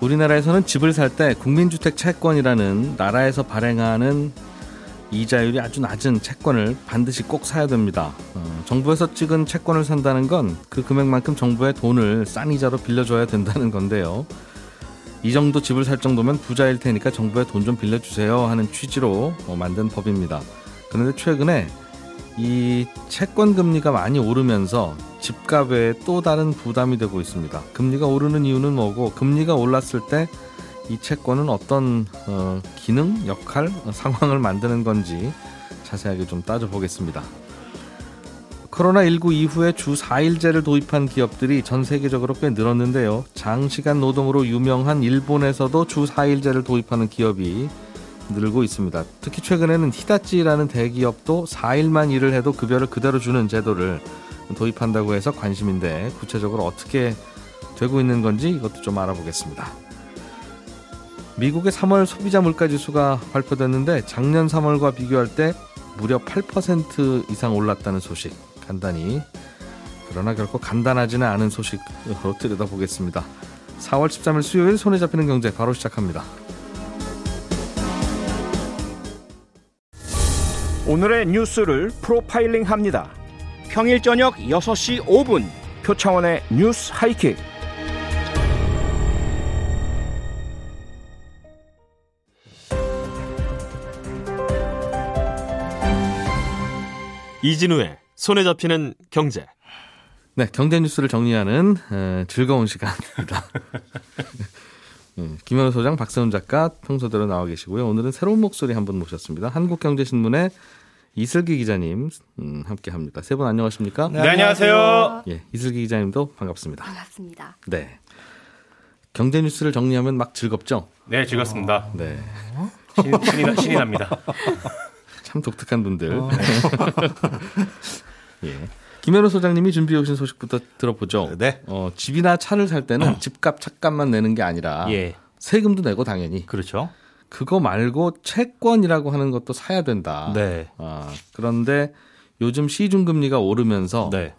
우리나라에서는 집을 살 때 국민주택 채권이라는 나라에서 발행하는 이자율이 아주 낮은 채권을 반드시 꼭 사야 됩니다. 어, 정부에서 찍은 채권을 산다는 건 그 금액만큼 정부에 돈을 싼 이자로 빌려줘야 된다는 건데요. 이 정도 집을 살 정도면 부자일 테니까 정부에 돈 좀 빌려주세요 하는 취지로 어, 만든 법입니다. 그런데 최근에 이 채권 금리가 많이 오르면서 집값에 또 다른 부담이 되고 있습니다. 금리가 오르는 이유는 뭐고 금리가 올랐을 때 이 채권은 어떤 어, 기능, 역할, 어, 상황을 만드는 건지 자세하게 좀 따져보겠습니다. 코로나19 이후에 주 4일제를 도입한 기업들이 전 세계적으로 꽤 늘었는데요. 장시간 노동으로 유명한 일본에서도 주 4일제를 도입하는 기업이 늘고 있습니다. 특히 최근에는 히다찌라는 대기업도 4일만 일을 해도 급여를 그대로 주는 제도를 도입한다고 해서 관심인데 구체적으로 어떻게 되고 있는 건지 이것도 좀 알아보겠습니다. 미국의 3월 소비자 물가 지수가 발표됐는데 작년 3월과 비교할 때 무려 8% 이상 올랐다는 소식 간단히 그러나 결코 간단하지는 않은 소식으로 들여다보겠습니다. 4월 13일 수요일 손에 잡히는 경제 바로 시작합니다. 오늘의 뉴스를 프로파일링 합니다. 평일 저녁 6시 5분 표창원의 뉴스 하이킥. 이진우의 손에 잡히는 경제. 네, 경제 뉴스를 정리하는 에, 즐거운 시간입니다. 음, 김현우 소장, 박세훈 작가 평소대로 나와 계시고요. 오늘은 새로운 목소리 한 분 모셨습니다. 한국경제신문의 이슬기 기자님 음, 함께 합니다. 세 분 안녕하십니까? 네, 안녕하세요. 예, 이슬기 기자님도 반갑습니다. 반갑습니다. 네, 경제 뉴스를 정리하면 막 즐겁죠. 네, 즐겁습니다. 네, 신, 신이, 나- 신이 납니다. 참 독특한 분들. 예. 김현우 소장님이 준비해 오신 소식부터 들어보죠. 네. 어, 집이나 차를 살 때는 집값 차값만 내는 게 아니라 예, 세금도 내고 당연히 그렇죠. 그거 말고 채권이라고 하는 것도 사야 된다. 네. 아, 그런데 요즘 시중 금리가 오르면서 네,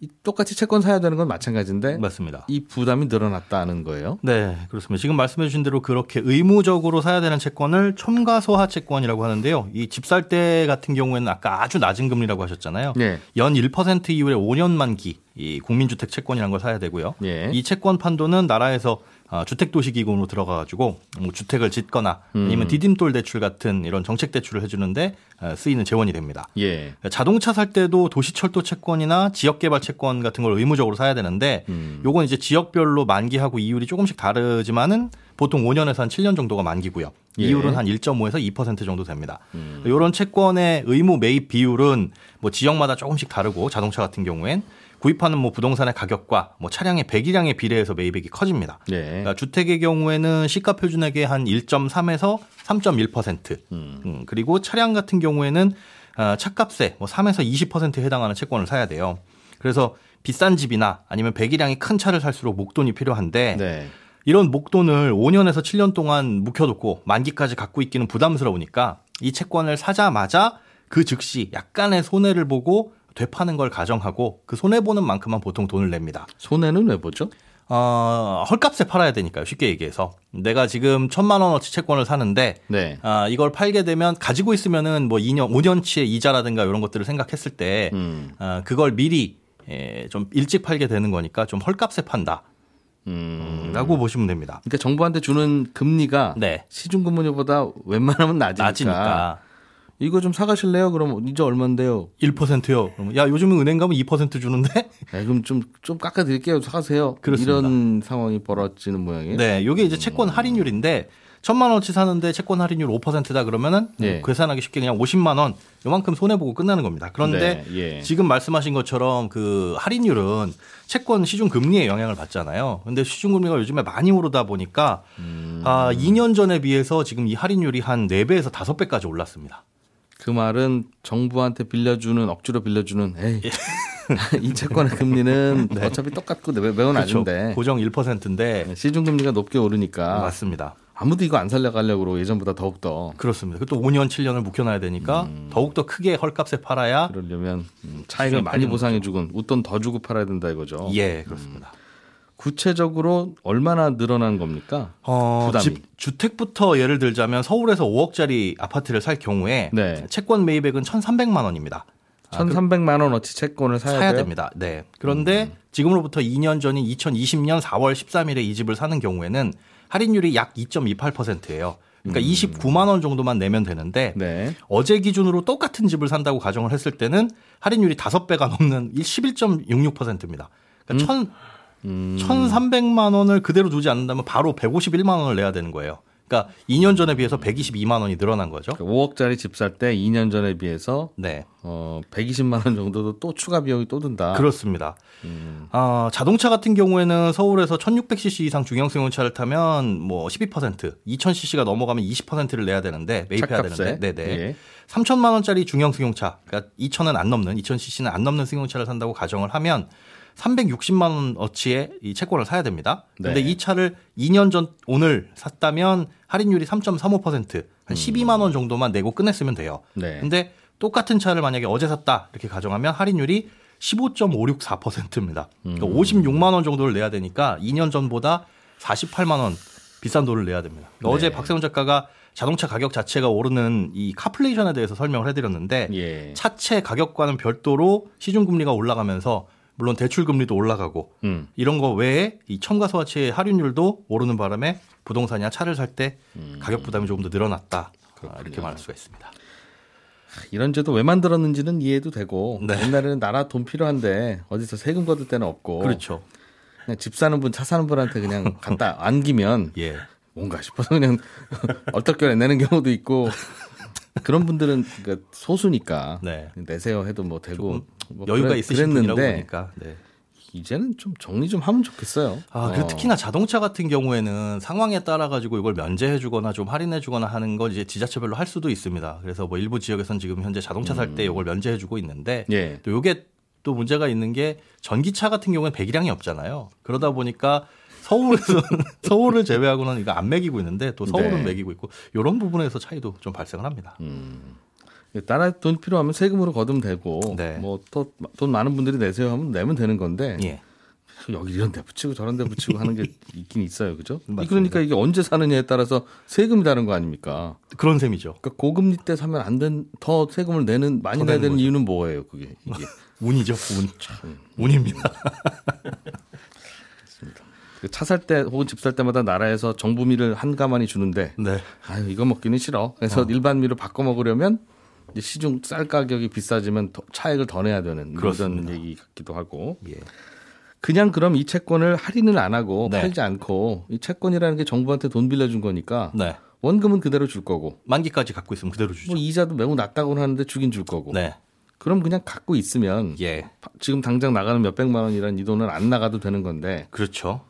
이 똑같이 채권 사야 되는 건 마찬가지인데 맞습니다. 이 부담이 늘어났다는 거예요. 네, 그렇습니다. 지금 말씀해 주신 대로 그렇게 의무적으로 사야 되는 채권을 첨가 소하 채권이라고 하는데요. 이 집 살 때 같은 경우에는 아까 아주 낮은 금리라고 하셨잖아요. 네. 연1% 이후에 5년 만기 이 국민주택 채권이라는 걸 사야 되고요. 예. 이 채권 판도는 나라에서 아, 주택도시기금으로 들어가가지고 뭐 주택을 짓거나 아니면 디딤돌 대출 같은 이런 정책 대출을 해주는데 아, 쓰이는 재원이 됩니다. 예. 자동차 살 때도 도시철도 채권이나 지역개발 채권 같은 걸 의무적으로 사야 되는데 음. 요건 이제 지역별로 만기하고 이율이 조금씩 다르지만은 보통 5년에서 한 7년 정도가 만기고요. 예. 음. 이율은 한 1.5에서 2% 정도 됩니다. 이런 채권의 의무 매입 비율은 뭐 지역마다 조금씩 다르고 자동차 같은 경우엔 구입하는 뭐 부동산의 가격과 뭐 차량의 배기량에 비례해서 매입액이 커집니다. 예. 그러니까 주택의 경우에는 시가 표준액의 한 1.3에서 3.1%. 음, 그리고 차량 같은 경우에는 아, 차값에 뭐 3에서 20%에 해당하는 채권을 사야 돼요. 그래서 비싼 집이나 아니면 배기량이 큰 차를 살수록 목돈이 필요한데 네. 이런 목돈을 5년에서 7년 동안 묵혀놓고 만기까지 갖고 있기는 부담스러우니까 이 채권을 사자마자 그 즉시 약간의 손해를 보고 되파는 걸 가정하고 그 손해 보는 만큼만 보통 돈을 냅니다. 손해는 왜 보죠? 어, 헐값에 팔아야 되니까요. 쉽게 얘기해서 내가 지금 천만 원어치 채권을 사는데 네. 아, 이걸 팔게 되면 가지고 있으면은 뭐 2년, 5년치의 이자라든가 이런 것들을 생각했을 때 음. 아, 그걸 미리 예, 좀 일찍 팔게 되는 거니까 좀 헐값에 판다. 음. 라고 보시면 됩니다. 그러니까 정부한테 주는 금리가 네. 시중 금리보다 웬만하면 낮으니까, 낮으니까 이거 좀 사가실래요? 그럼 이제 얼마인데요? 1%요. 그러면 야, 요즘은 은행 가면 2% 주는데? 네, 그럼 좀, 좀 깎아드릴게요. 사가세요. 그렇습니다. 이런 상황이 벌어지는 모양이에요. 네, 요게 이제 채권 할인율인데 천만 원어치 사는데 채권 할인율 5%다 그러면은 예. 계산하기 쉽게 그냥 50만 원 요만큼 손해 보고 끝나는 겁니다. 그런데 네, 예. 지금 말씀하신 것처럼 그 할인율은 채권 시중 금리에 영향을 받잖아요. 근데 시중 금리가 요즘에 많이 오르다 보니까 음. 아, 2년 전에 비해서 지금 이 할인율이 한 4배에서 5배까지 올랐습니다. 그 말은 정부한테 빌려주는 억지로 빌려주는 에이 예. 이 채권의 금리는 어차피 똑같고 매- 매우 그렇죠. 낮은데 고정 1%인데 시중 금리가 높게 오르니까 맞습니다. 아무도 이거 안 살려가려고 그러고 예전보다 더욱 더 그렇습니다. 그또 5년, 7년을 묵혀놔야 되니까 음. 더욱더 크게 헐값에 팔아야 그러려면 음, 차익을 많이 보상해주고 웃돈 더 주고 팔아야 된다 이거죠. 예, 그렇습니다. 구체적으로 얼마나 늘어난 겁니까? 어, 부담이. 집, 주택부터 예를 들자면 서울에서 5억짜리 아파트를 살 경우에 네. 채권 매입액은 1,300만 원입니다. 아, 1,300만 원어치 채권을 사야, 사야? 됩니다. 네. 그런데 지금으로부터 2년 전인 2020년 4월 13일에 이 집을 사는 경우에는 할인율이 약 2.28%예요. 그러니까 29만 원 정도만 내면 되는데 네. 어제 기준으로 똑같은 집을 산다고 가정을 했을 때는 할인율이 5배가 넘는 11.66%입니다. 그러니까 천, 음. 1,300만 원을 그대로 두지 않는다면 바로 151만 원을 내야 되는 거예요. 그러니까 2년 전에 비해서 122만 원이 늘어난 거죠. 5억짜리 집 살 때 2년 전에 비해서 네. 어, 120만 원 정도도 또 추가 비용이 또 든다. 그렇습니다. 음. 아, 자동차 같은 경우에는 서울에서 1600cc 이상 중형 승용차를 타면 뭐 12%, 2000cc가 넘어가면 20%를 내야 되는데 매입해야 차값에. 되는데, 네 네. 예. 3천만 원짜리 중형 승용차, 그러니까 2천은 안 넘는 2000cc는 안 넘는 승용차를 산다고 가정을 하면 360만 원어치의 이 채권을 사야 됩니다. 근데 네. 이 차를 2년 전 오늘 샀다면 할인율이 3.35%, 음. 한 12만 원 정도만 내고 끝냈으면 돼요. 네. 근데 똑같은 차를 만약에 어제 샀다 이렇게 가정하면 할인율이 15.564%입니다. 그러니까 56만 원 정도를 내야 되니까 2년 전보다 48만 원 비싼 돈을 내야 됩니다. 그러니까 어제 박세훈 작가가 자동차 가격 자체가 오르는 이 카플레이션에 대해서 설명을 해드렸는데 예. 차체 가격과는 별도로 시중 금리가 올라가면서 물론 대출 금리도 올라가고 음. 이런 거 외에 이 첨가 소화체의 할인율도 오르는 바람에 부동산이나 차를 살때 가격 부담이 조금 더 늘어났다 아, 이렇게 말할 수가 있습니다. 이런 제도 왜 만들었는지는 이해도 되고 네. 옛날에는 나라 돈 필요한데 어디서 세금 거둘 때는 없고 그렇죠. 그냥 집 사는 분 차 사는 분한테 그냥 갖다 안기면 예. 뭔가 싶어서 그냥 얼떨결에 내는 경우도 있고 그런 분들은 그러니까 소수니까 네. 내세요 해도 뭐 되고 뭐 여유가 그래- 있으신 분이라고 보니까. 네. 이제는 좀 정리 좀 하면 좋겠어요. 아, 어. 특히나 자동차 같은 경우에는 상황에 따라 가지고 이걸 면제해주거나 좀 할인해주거나 하는 걸 이제 지자체별로 할 수도 있습니다. 그래서 뭐 일부 지역에선 지금 현재 자동차 살 때 이걸 면제해주고 있는데 예. 또 이게 또 문제가 있는 게 전기차 같은 경우는 배기량이 없잖아요. 그러다 보니까 서울에서 서울을 제외하고는 이거 안 매기고 있는데 또 서울은 네. 매기고 있고 이런 부분에서 차이도 좀 발생을 합니다. 나라 돈 필요하면 세금으로 거두면 되고 네. 뭐또돈 많은 분들이 내세요 하면 내면 되는 건데 예. 여기 이런 데 붙이고 저런 데 붙이고 하는 게 있긴 있어요. 그죠? 맞습니다. 그러니까 이게 언제 사느냐에 따라서 세금이 다른 거 아닙니까? 그런 셈이죠. 그러니까 고금리 때 사면 안 된 더 세금을 내는 많이 더 내야 되는 거죠. 이유는 뭐예요, 그게? 이게. 운이죠, 운. 운입니다. 그 차 살 때 혹은 집 살 때마다 나라에서 정부미를 한 가만히 주는데 네. 아유 이거 먹기는 싫어. 그래서 일반미로 바꿔 먹으려면 시중 쌀 가격이 비싸지면 더- 차액을 더 내야 되는 그런 그렇습니다. 얘기 같기도 하고 예. 그냥 그럼 이 채권을 할인을 안 하고 네. 팔지 않고 이 채권이라는 게 정부한테 돈 빌려준 거니까 네. 원금은 그대로 줄 거고 만기까지 갖고 있으면 그대로 주죠. 뭐 이자도 매우 낮다고 하는데 주긴 줄 거고 네. 그럼 그냥 갖고 있으면 예. 파- 지금 당장 나가는 몇 백만 원이란 이 돈은 안 나가도 되는 건데 그렇죠.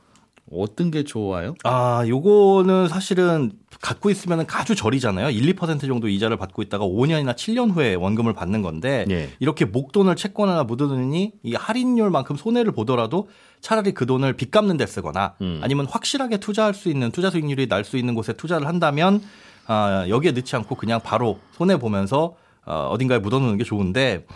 어떤 게 좋아요? 아, 요거는 사실은 갖고 있으면 아주 저리잖아요. 1, 2% 정도 이자를 받고 있다가 5년이나 7년 후에 원금을 받는 건데 예. 이렇게 목돈을 채권하나 묻어두니 이 할인율만큼 손해를 보더라도 차라리 그 돈을 빚 갚는 데 쓰거나 음. 아니면 확실하게 투자할 수 있는 투자 수익률이 날 수 있는 곳에 투자를 한다면 아, 여기에 넣지 않고 그냥 바로 손해 보면서 어, 어딘가에 묻어놓는 게 좋은데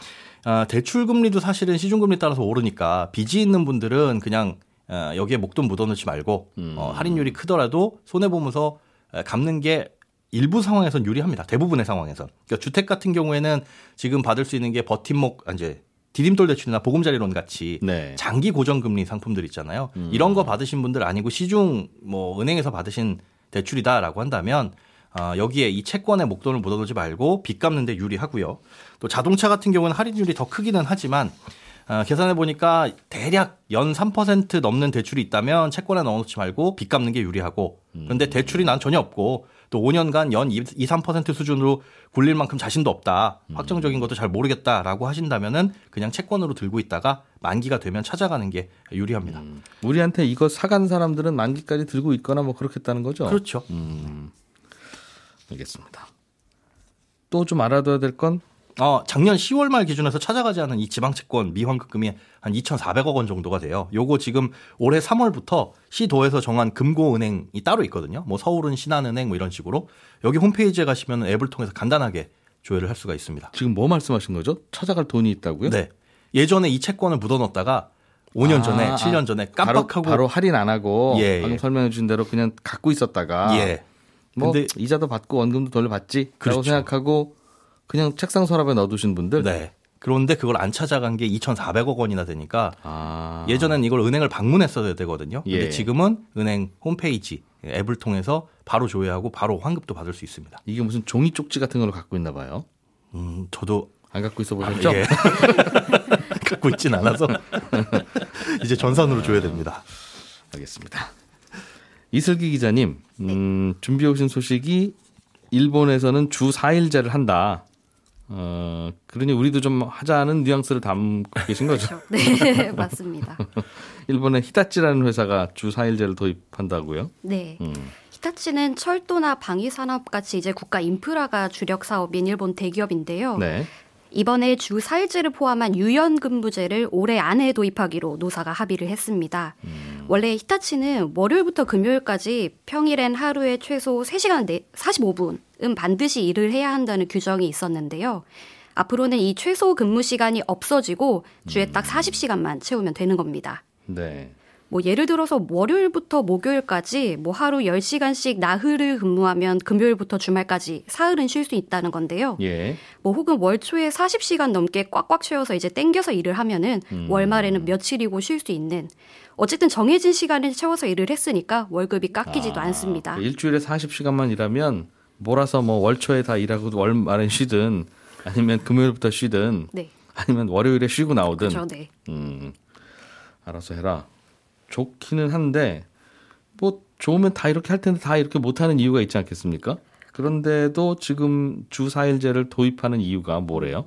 아, 대출 금리도 사실은 시중 금리 따라서 오르니까 빚이 있는 분들은 그냥 어, 여기에 목돈 묻어놓지 말고 어, 할인율이 크더라도 손해 보면서 어, 갚는 게 일부 상황에선 유리합니다. 대부분의 상황에선. 그러니까 주택 같은 경우에는 지금 받을 수 있는 게 버팀목 아, 이제 디딤돌 대출이나 보금자리론 같이 네. 장기 고정금리 상품들 있잖아요. 이런 거 받으신 분들 아니고 시중 뭐 은행에서 받으신 대출이다라고 한다면 아, 여기에 이 채권에 목돈을 묻어두지 말고 빚 갚는데 유리하고요. 또 자동차 같은 경우는 할인율이 더 크기는 하지만 어, 계산해 보니까 대략 연 3% 넘는 대출이 있다면 채권에 넣어놓지 말고 빚 갚는 게 유리하고 그런데 대출이 난 전혀 없고 또 5년간 연 2, 3% 수준으로 굴릴 만큼 자신도 없다. 확정적인 것도 잘 모르겠다라고 하신다면은 그냥 채권으로 들고 있다가 만기가 되면 찾아가는 게 유리합니다. 우리한테 이거 사간 사람들은 만기까지 들고 있거나 뭐 그렇겠다는 거죠. 그렇죠. 알겠습니다. 또 좀 알아둬야 될 건 어, 작년 10월 말 기준에서 찾아가지 않은 이 지방채권 미환급금이 한 2,400억 원 정도가 돼요. 요거 지금 올해 3월부터 시도에서 정한 금고은행이 따로 있거든요. 뭐 서울은 신한은행 뭐 이런 식으로 여기 홈페이지에 가시면 앱을 통해서 간단하게 조회를 할 수가 있습니다. 지금 뭐 말씀하신 거죠? 찾아갈 돈이 있다고요? 네. 예전에 이 채권을 묻어놓다가 5년 전에, 아, 7년 전에 깜빡하고 바로, 바로 할인 안 하고 예, 방금 예. 설명해 주신 대로 그냥 갖고 있었다가 예. 뭐 근데 이자도 받고 원금도 돌려받지라고 그렇죠. 생각하고 그냥 책상 서랍에 넣어두신 분들 네. 그런데 그걸 안 찾아간 게 2,400억 원이나 되니까 아. 예전엔 이걸 은행을 방문했어야 되거든요. 근데 예. 지금은 은행 홈페이지 앱을 통해서 바로 조회하고 바로 환급도 받을 수 있습니다. 이게 무슨 종이 쪽지 같은 걸 갖고 있나 봐요. 음, 저도 안 갖고 있어 아, 보셨죠? 예. 갖고 있진 않아서 이제 전산으로 줘야 됩니다. 알겠습니다. 이슬기 기자님, 음, 준비해 오신 소식이 일본에서는 주 4일제를 한다. 어, 그러니 우리도 좀 하자는 뉘앙스를 담고 계신 거죠. 그렇죠. 네, 맞습니다. 일본의 히타치라는 회사가 주 4일제를 도입한다고요? 네. 음. 히타치는 철도나 방위 산업 같이 이제 국가 인프라가 주력 사업인 일본 대기업인데요. 네. 이번에 주 4일제를 포함한 유연 근무제를 올해 안에 도입하기로 노사가 합의를 했습니다. 원래 히타치는 월요일부터 금요일까지 평일엔 하루에 최소 3시간 내 45분은 반드시 일을 해야 한다는 규정이 있었는데요. 앞으로는 이 최소 근무 시간이 없어지고 주에 딱 40시간만 채우면 되는 겁니다. 네. 뭐 예를 들어서 월요일부터 목요일까지 뭐 하루 10시간씩 나흘을 근무하면 금요일부터 주말까지 사흘은 쉴 수 있다는 건데요. 예. 뭐 혹은 월 초에 40시간 넘게 꽉꽉 채워서 이제 땡겨서 일을 하면은 월 말에는 며칠이고 쉴 수 있는 어쨌든 정해진 시간을 채워서 일을 했으니까 월급이 깎이지도 아, 않습니다. 그 일주일에 40시간만 일하면 몰아서 뭐 월초에 다 일하고 월 말에 쉬든 아니면 금요일부터 쉬든 네. 아니면 월요일에 쉬고 나오든 그렇죠. 네. 음, 알아서 해라. 좋기는 한데 뭐 좋으면 다 이렇게 할 텐데 다 이렇게 못하는 이유가 있지 않겠습니까? 그런데도 지금 주 4일제를 도입하는 이유가 뭐래요?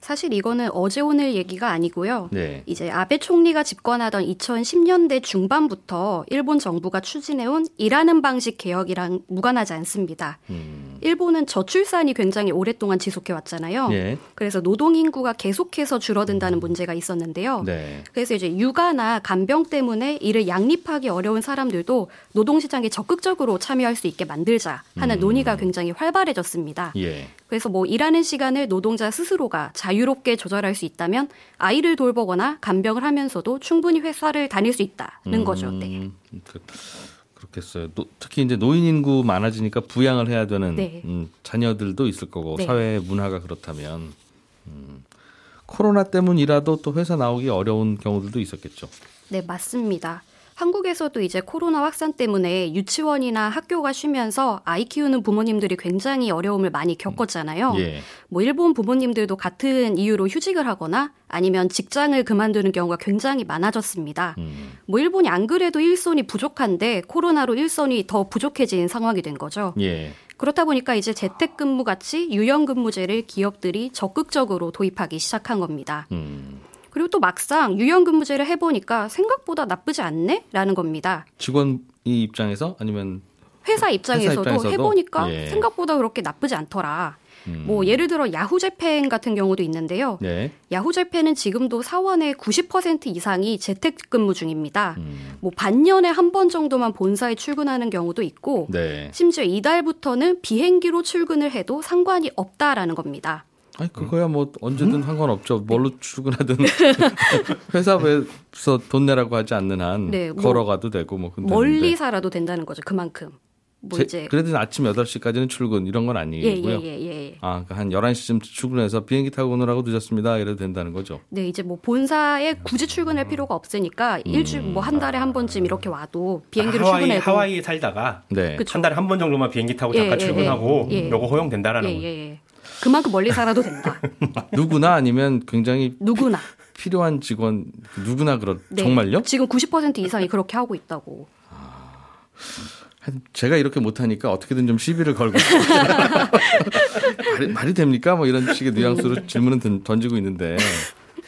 사실 이거는 어제 오늘 얘기가 아니고요. 네. 이제 아베 총리가 집권하던 2010년대 중반부터 일본 정부가 추진해온 일하는 방식 개혁이랑 무관하지 않습니다. 음, 일본은 저출산이 굉장히 오랫동안 지속해 왔잖아요. 예. 그래서 노동 인구가 계속해서 줄어든다는 문제가 있었는데요. 네. 그래서 이제 육아나 간병 때문에 이를 양립하기 어려운 사람들도 노동 시장에 적극적으로 참여할 수 있게 만들자 하는 논의가 굉장히 활발해졌습니다. 예. 그래서 뭐 일하는 시간을 노동자 스스로가 자유롭게 조절할 수 있다면 아이를 돌보거나 간병을 하면서도 충분히 회사를 다닐 수 있다는 거죠. 네. 음, 그, 그렇겠어요. 노- 특히 이제 노인 인구 많아지니까 부양을 해야 되는 네. 음, 자녀들도 있을 거고 네. 사회 문화가 그렇다면 음, 코로나 때문이라도 또 회사 나오기 어려운 경우들도 있었겠죠. 네, 맞습니다. 한국에서도 이제 코로나 확산 때문에 유치원이나 학교가 쉬면서 아이 키우는 부모님들이 굉장히 어려움을 많이 겪었잖아요. 예. 뭐 일본 부모님들도 같은 이유로 휴직을 하거나 아니면 직장을 그만두는 경우가 굉장히 많아졌습니다. 음, 뭐 일본이 안 그래도 일손이 부족한데 코로나로 일손이 더 부족해진 상황이 된 거죠. 예. 그렇다 보니까 이제 재택근무 같이 유연근무제를 기업들이 적극적으로 도입하기 시작한 겁니다. 음. 그리고 또 막상 유연근무제를 해보니까 생각보다 나쁘지 않네라는 겁니다. 직원 이 입장에서 아니면 회사 입장에서도, 입장에서도? 해보니까 예. 생각보다 그렇게 나쁘지 않더라. 음, 뭐 예를 들어 야후재팬 같은 경우도 있는데요. 네. 야후재팬은 지금도 사원의 90% 이상이 재택근무 중입니다. 음, 뭐 반년에 한 번 정도만 본사에 출근하는 경우도 있고 네. 심지어 이달부터는 비행기로 출근을 해도 상관이 없다라는 겁니다. 아니 그거야 뭐 언제든 음? 상관없죠. 뭘로 출근하든 회사에서 돈 내라고 하지 않는 한 네, 뭐 걸어가도 되고 뭐 근데 멀리 살아도 된다는 거죠. 그만큼. 뭐 이제 그래도 아침 8시까지는 출근 이런 건 아니고요. 예 예예 예, 예. 아, 그한 11시쯤 출근해서 비행기 타고 오느라고 늦었습니다. 이래도 된다는 거죠. 네, 이제 뭐 본사에 굳이 출근할 필요가 없으니까 일주일 뭐 한 달에 한 번쯤 이렇게 와도 비행기로 하와이, 출근해도 하와이에 살다가 네. 그쵸. 한 달에 한 번 정도만 비행기 타고 예, 잠깐 예, 출근하고 예, 예. 요거 허용된다라는 예. 예, 예. 그만큼 멀리 살아도 된다. 누구나 아니면 굉장히 누구나. 필요한 직원 누구나 그렇 네. 정말요? 지금 90% 이상이 그렇게 하고 있다고. 제가 이렇게 못하니까 어떻게든 좀 시비를 걸고. 말이, 말이 됩니까? 뭐 이런 식의 뉘앙스로 질문은 던- 던지고 있는데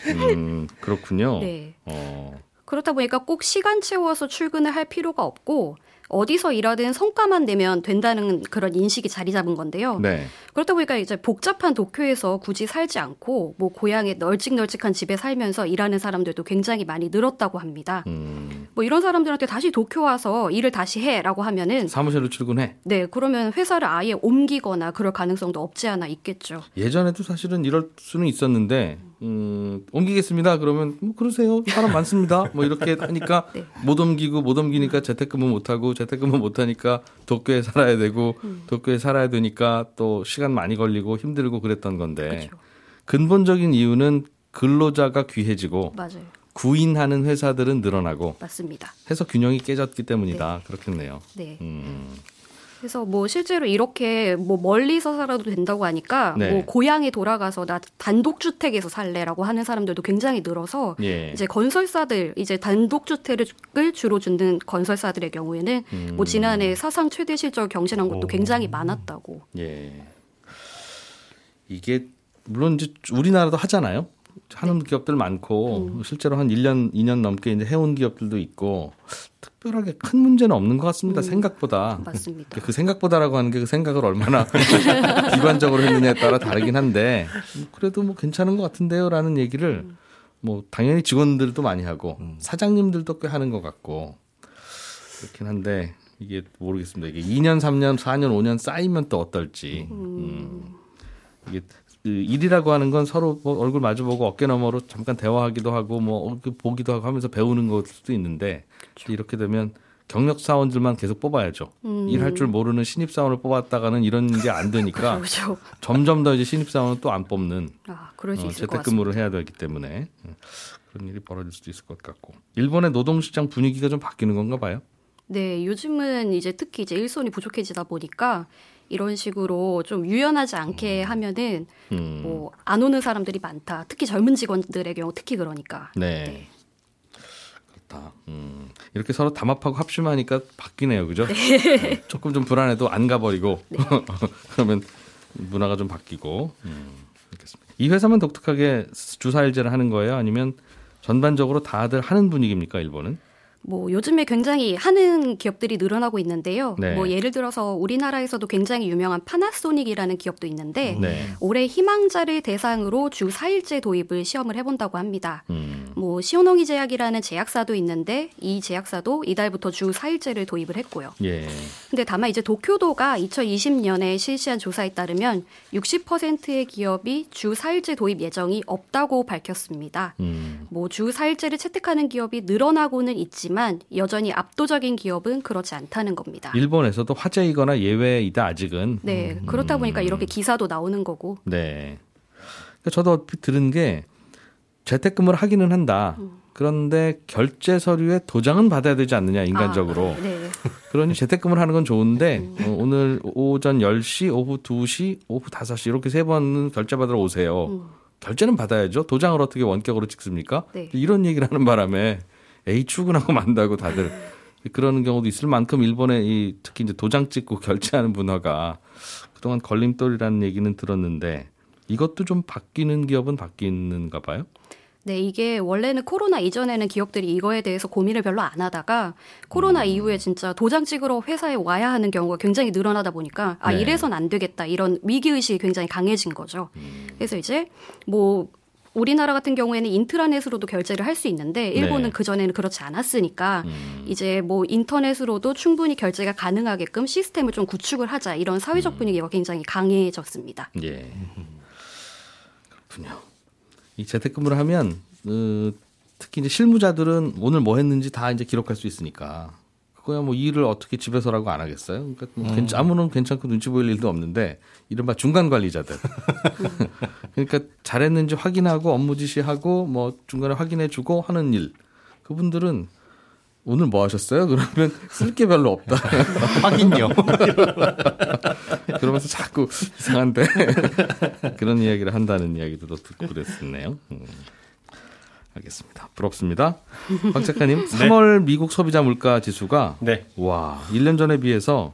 음, 그렇군요. 네. 어, 그렇다 보니까 꼭 시간 채워서 출근을 할 필요가 없고 어디서 일하든 성과만 내면 된다는 그런 인식이 자리 잡은 건데요. 네. 그렇다 보니까 이제 복잡한 도쿄에서 굳이 살지 않고 뭐 고향의 널찍널찍한 집에 살면서 일하는 사람들도 굉장히 많이 늘었다고 합니다. 음, 뭐 이런 사람들한테 다시 도쿄 와서 일을 다시 해라고 하면은 사무실로 출근해. 네 그러면 회사를 아예 옮기거나 그럴 가능성도 없지 않아 있겠죠. 예전에도 사실은 이럴 수는 있었는데 음, 옮기겠습니다. 그러면 뭐 그러세요. 사람 많습니다. 뭐 이렇게 하니까 네. 못 옮기고 못 옮기니까 재택근무 못 하고 재택근무 못 하니까 도쿄에 살아야 되고 음. 도쿄에 살아야 되니까 또 시간 많이 걸리고 힘들고 그랬던 건데 그렇죠. 근본적인 이유는 근로자가 귀해지고 맞아요. 구인하는 회사들은 늘어나고 맞습니다. 해서 균형이 깨졌기 때문이다. 그렇겠네요. 네. 음, 그래서 뭐 실제로 이렇게 뭐 멀리서 살아도 된다고 하니까 네. 뭐 고향에 돌아가서 나 단독 주택에서 살래라고 하는 사람들도 굉장히 늘어서 예. 이제 건설사들 이제 단독 주택을 주로 짓는 건설사들의 경우에는 음. 뭐 지난해 사상 최대 실적을 경신한 것도 오. 굉장히 많았다고. 예. 이게 물론 이제 우리나라도 하잖아요. 하는 기업들 많고 실제로 한 1년 2년 넘게 이제 해온 기업들도 있고 특별하게 큰 문제는 없는 것 같습니다. 생각보다. 맞습니다. 그 생각보다라고 하는 게 그 생각을 얼마나 비관적으로 했느냐에 따라 다르긴 한데 뭐 그래도 뭐 괜찮은 것 같은데요라는 얘기를 뭐 당연히 직원들도 많이 하고 사장님들도 꽤 하는 것 같고 그렇긴 한데 이게 모르겠습니다. 이게 2년, 3년, 4년, 5년 쌓이면 또 어떨지. 음. 이게 그 일이라고 하는 건 서로 뭐 얼굴 마주보고 어깨 너머로 잠깐 대화하기도 하고 뭐 이렇게 보기도 하고 하면서 배우는 걸 수도 있는데 이렇게 되면 경력 사원들만 계속 뽑아야죠. 일할 줄 모르는 신입 사원을 뽑았다가는 이런 게 안 되니까 그렇죠. 점점 더 이제 신입 사원은 또 안 뽑는 아, 어. 재택근무를 해야 되기 때문에 음, 그런 일이 벌어질 수도 있을 것 같고 일본의 노동시장 분위기가 좀 바뀌는 건가 봐요. 네, 요즘은 이제 특히 이제 일손이 부족해지다 보니까 이런 식으로 좀 유연하지 않게 하면은 음, 뭐안 오는 사람들이 많다. 특히 젊은 직원들의 경우 특히 그러니까. 네. 그렇다. 음, 이렇게 서로 담합하고 합심하니까 바뀌네요, 그죠? 음, 조금 좀 불안해도 안 가버리고 그러면 문화가 좀 바뀌고. 음, 알겠습니다. 이 회사만 독특하게 주사일제를 하는 거예요? 아니면 전반적으로 다들 하는 분위기입니까, 일본은? 뭐 요즘에 굉장히 하는 기업들이 늘어나고 있는데요. 네. 뭐 예를 들어서 우리나라에서도 굉장히 유명한 파나소닉이라는 기업도 있는데 네. 올해 희망자를 대상으로 주 4일제 도입을 시험을 해본다고 합니다. 음, 뭐 시오노기 제약이라는 제약사도 있는데 이 제약사도 이달부터 주 4일제를 도입을 했고요. 예. 근데 다만 이제 도쿄도가 2020년에 실시한 조사에 따르면 60%의 기업이 주 4일제 도입 예정이 없다고 밝혔습니다. 음, 뭐주 4일제를 채택하는 기업이 늘어나고는 있지만 여전히 압도적인 기업은 그렇지 않다는 겁니다. 일본에서도 화제이거나 예외이다, 아직은. 네, 그렇다 보니까 이렇게 기사도 나오는 거고. 네. 그러니까 저도 들은 게 재택근무를 하기는 한다. 그런데 결제 서류에 도장은 받아야 되지 않느냐 인간적으로. 아, 네. 그러니 재택근무를 하는 건 좋은데 어, 오늘 오전 10시, 오후 2시, 오후 5시 이렇게 세 번 결제 받으러 오세요. 음. 결제는 받아야죠. 도장을 어떻게 원격으로 찍습니까? 네. 이런 얘기를 하는 바람에 에이 출근하고 만다고 다들 그러는 경우도 있을 만큼 일본의 이 특히 이제 도장 찍고 결제하는 문화가 그동안 걸림돌이라는 얘기는 들었는데 이것도 좀 바뀌는 기업은 바뀌는가 봐요. 네, 이게 원래는 코로나 이전에는 기업들이 이거에 대해서 고민을 별로 안 하다가 코로나 이후에 진짜 도장 찍으러 회사에 와야 하는 경우가 굉장히 늘어나다 보니까 아, 네. 이래선 안 되겠다. 이런 위기의식이 굉장히 강해진 거죠. 그래서 이제 뭐 우리나라 같은 경우에는 인트라넷으로도 결재를 할 수 있는데 일본은 네. 그전에는 그렇지 않았으니까 음. 이제 뭐 인터넷으로도 충분히 결재가 가능하게끔 시스템을 좀 구축을 하자 이런 사회적 분위기가 굉장히 강해졌습니다. 예. 그렇군요. 이 재택근무를 하면 어, 특히 이제 실무자들은 오늘 뭐 했는지 다 이제 기록할 수 있으니까 그거야 뭐 일을 어떻게 집에서라고 안 하겠어요? 그러니까 뭐 괜찮, 아무런 괜찮고 눈치 보일 일도 없는데 이른바 중간 관리자들. 그러니까 잘했는지 확인하고 업무 지시하고 뭐 중간에 확인해주고 하는 일. 그분들은 오늘 뭐 하셨어요? 그러면 쓸 게 별로 없다. 확인요. 그러면서 자꾸 이상한데 그런 이야기를 한다는 이야기도 듣고 그랬었네요. 음. 알겠습니다. 부럽습니다. 박 작가님, 3월 미국 소비자 물가 지수가 네. 와, 1년 전에 비해서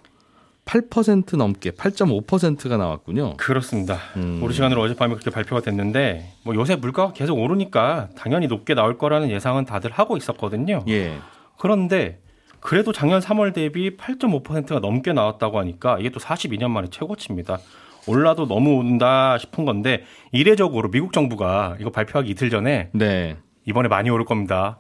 8% 넘게 8.5%가 나왔군요. 그렇습니다. 음. 우리 시간으로 어젯밤에 그렇게 발표가 됐는데 뭐 요새 물가가 계속 오르니까 당연히 높게 나올 거라는 예상은 다들 하고 있었거든요. 예. 그런데 그래도 작년 3월 대비 8.5%가 넘게 나왔다고 하니까 이게 또 42년 만에 최고치입니다. 올라도 너무 온다 싶은 건데 이례적으로 미국 정부가 이거 발표하기 이틀 전에 네. 이번에 많이 오를 겁니다.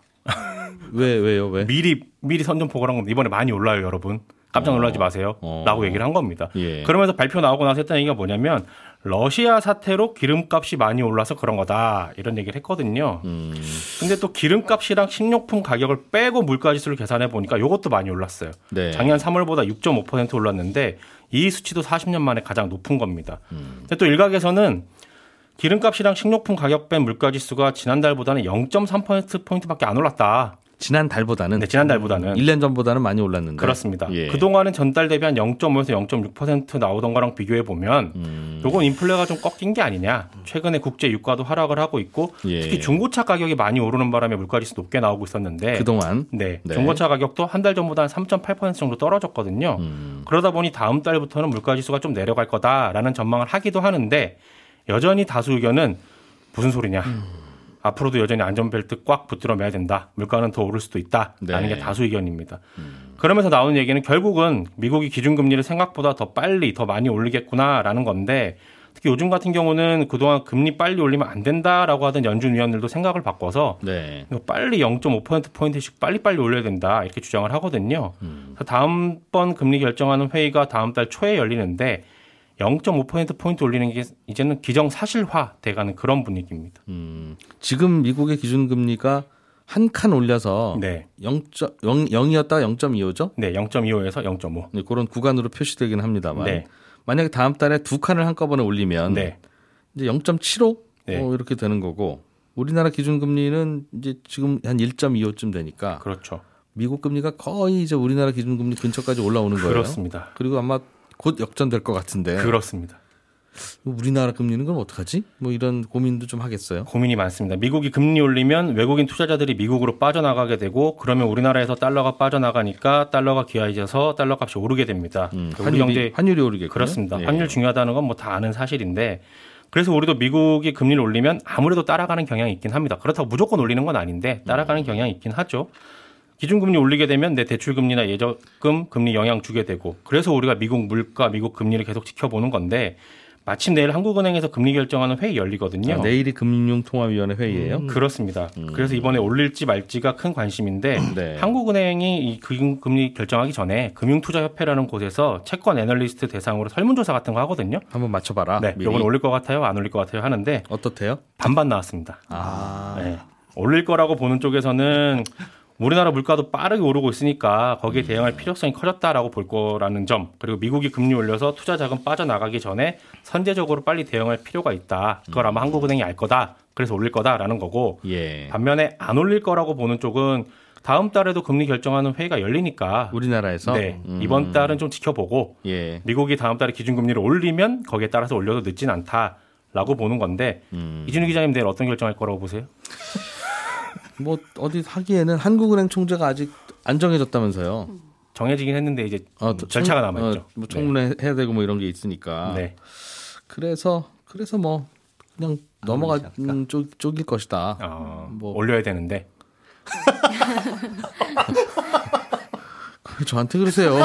왜 왜요? 왜? 미리 미리 선전포고를 한 겁니다. 이번에 많이 올라요, 여러분. 깜짝 놀라지 어. 마세요. 어. 라고 얘기를 한 겁니다. 예. 그러면서 발표 나오고 나서 했던 얘기가 뭐냐면 러시아 사태로 기름값이 많이 올라서 그런 거다. 이런 얘기를 했거든요. 음. 근데 또 기름값이랑 식료품 가격을 빼고 물가지수를 계산해 보니까 이것도 많이 올랐어요. 네. 작년 3월보다 6.5% 올랐는데 이 수치도 40년 만에 가장 높은 겁니다. 음. 근데 또 일각에서는 기름값이랑 식료품 가격 뺀 물가지수가 지난달보다는 0.3% 포인트밖에 안 올랐다. 지난 달보다는 네, 지난달보다는 1년 전보다는 많이 올랐는데. 그렇습니다. 예. 그동안은 전달 대비 한 0.5에서 0.6% 나오던 거랑 비교해 보면 음. 요건 인플레가 좀 꺾인 게 아니냐. 최근에 국제 유가도 하락을 하고 있고 예. 특히 중고차 가격이 많이 오르는 바람에 물가지수 높게 나오고 있었는데 그동안 네, 네. 중고차 가격도 한 달 전보다 한 3.8% 정도 떨어졌거든요. 음. 그러다 보니 다음 달부터는 물가지수가 좀 내려갈 거다라는 전망을 하기도 하는데 여전히 다수 의견은 무슨 소리냐. 음. 앞으로도 여전히 안전벨트 꽉 붙들어 매야 된다. 물가는 더 오를 수도 있다라는 네. 게 다수 의견입니다. 그러면서 나오는 얘기는 결국은 미국이 기준금리를 생각보다 더 빨리 더 많이 올리겠구나라는 건데 특히 요즘 같은 경우는 그동안 금리 빨리 올리면 안 된다라고 하던 연준 위원들도 생각을 바꿔서 네. 빨리 0.5% 포인트씩 빨리 빨리 올려야 된다 이렇게 주장을 하거든요. 그래서 다음번 금리 결정하는 회의가 다음 달 초에 열리는데 0.5% 포인트 올리는 게 이제는 기정사실화 돼가는 그런 분위기입니다. 음. 지금 미국의 기준 금리가 한 칸 올려서 네, 0. 0이었다가 0.25죠? 네, 0.25에서 0.5. 네, 그런 구간으로 표시되긴 합니다만 네, 만약에 다음 달에 두 칸을 한꺼번에 올리면 네, 이제 0.75 네. 어, 이렇게 되는 거고 우리나라 기준 금리는 이제 지금 한 1.25쯤 되니까 그렇죠. 미국 금리가 거의 이제 우리나라 기준 금리 근처까지 올라오는 거예요. 그렇습니다. 그리고 아마 곧 역전될 것 같은데 그렇습니다. 우리나라 금리는 그럼 어떡하지? 뭐 이런 고민도 좀 하겠어요. 고민이 많습니다. 미국이 금리 올리면 외국인 투자자들이 미국으로 빠져나가게 되고 그러면 우리나라에서 달러가 빠져나가니까 달러가 귀화해져서 달러 값이 오르게 됩니다. 음, 환율이, 경제 환율이 오르겠군요. 그렇습니다. 예. 환율 중요하다는 건 뭐 다 아는 사실인데 그래서 우리도 미국이 금리를 올리면 아무래도 따라가는 경향이 있긴 합니다. 그렇다고 무조건 올리는 건 아닌데 따라가는 경향이 있긴 하죠. 기준금리 올리게 되면 내 대출금리나 예적금 금리 영향 주게 되고 그래서 우리가 미국 물가, 미국 금리를 계속 지켜보는 건데 마침 내일 한국은행에서 금리 결정하는 회의 열리거든요. 아, 내일이 금융통화위원회 회의예요. 음, 그렇습니다. 그래서 이번에 올릴지 말지가 큰 관심인데 네. 한국은행이 이 금리 결정하기 전에 금융투자협회라는 곳에서 채권 애널리스트 대상으로 설문조사 같은 거 하거든요. 한번 맞춰봐라. 네, 미리. 이건 올릴 것 같아요, 안 올릴 것 같아요 하는데 어떻대요? 반반 나왔습니다. 아, 네. 올릴 거라고 보는 쪽에서는 우리나라 물가도 빠르게 오르고 있으니까 거기에 음. 대응할 필요성이 커졌다라고 볼 거라는 점 그리고 미국이 금리 올려서 투자 자금 빠져나가기 전에 선제적으로 빨리 대응할 필요가 있다. 그걸 아마 한국은행이 알 거다. 그래서 올릴 거다라는 거고 예. 반면에 안 올릴 거라고 보는 쪽은 다음 달에도 금리 결정하는 회의가 열리니까 우리나라에서 네, 음. 이번 달은 좀 지켜보고 예. 미국이 다음 달에 기준금리를 올리면 거기에 따라서 올려도 늦진 않다라고 보는 건데 음. 이준우 기자님 내일 어떤 결정할 거라고 보세요? 뭐 어디 하기에는 한국은행 총재가 아직 안 정해졌다면서요. 정해지긴 했는데 이제 어, 음, 절차가 청- 남아 있죠. 어, 뭐 청문회 해야 되고 뭐 이런 게 있으니까. 네. 네. 그래서 그래서 뭐 그냥 넘어가 올리지 않을까? 음, 쪽, 쪽일 것이다. 어, 뭐. 올려야 되는데 왜 저한테 그러세요?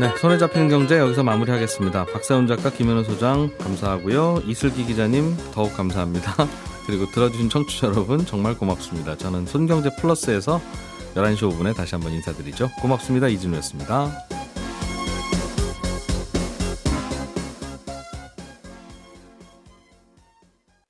네, 손에 잡히는 경제 여기서 마무리하겠습니다. 박세훈 작가, 김현우 소장 감사하고요. 이슬기 기자님 더욱 감사합니다. 그리고 들어주신 청취자 여러분 정말 고맙습니다. 저는 손경제 플러스에서 11시 5분에 다시 한번 인사드리죠. 고맙습니다. 이진우였습니다.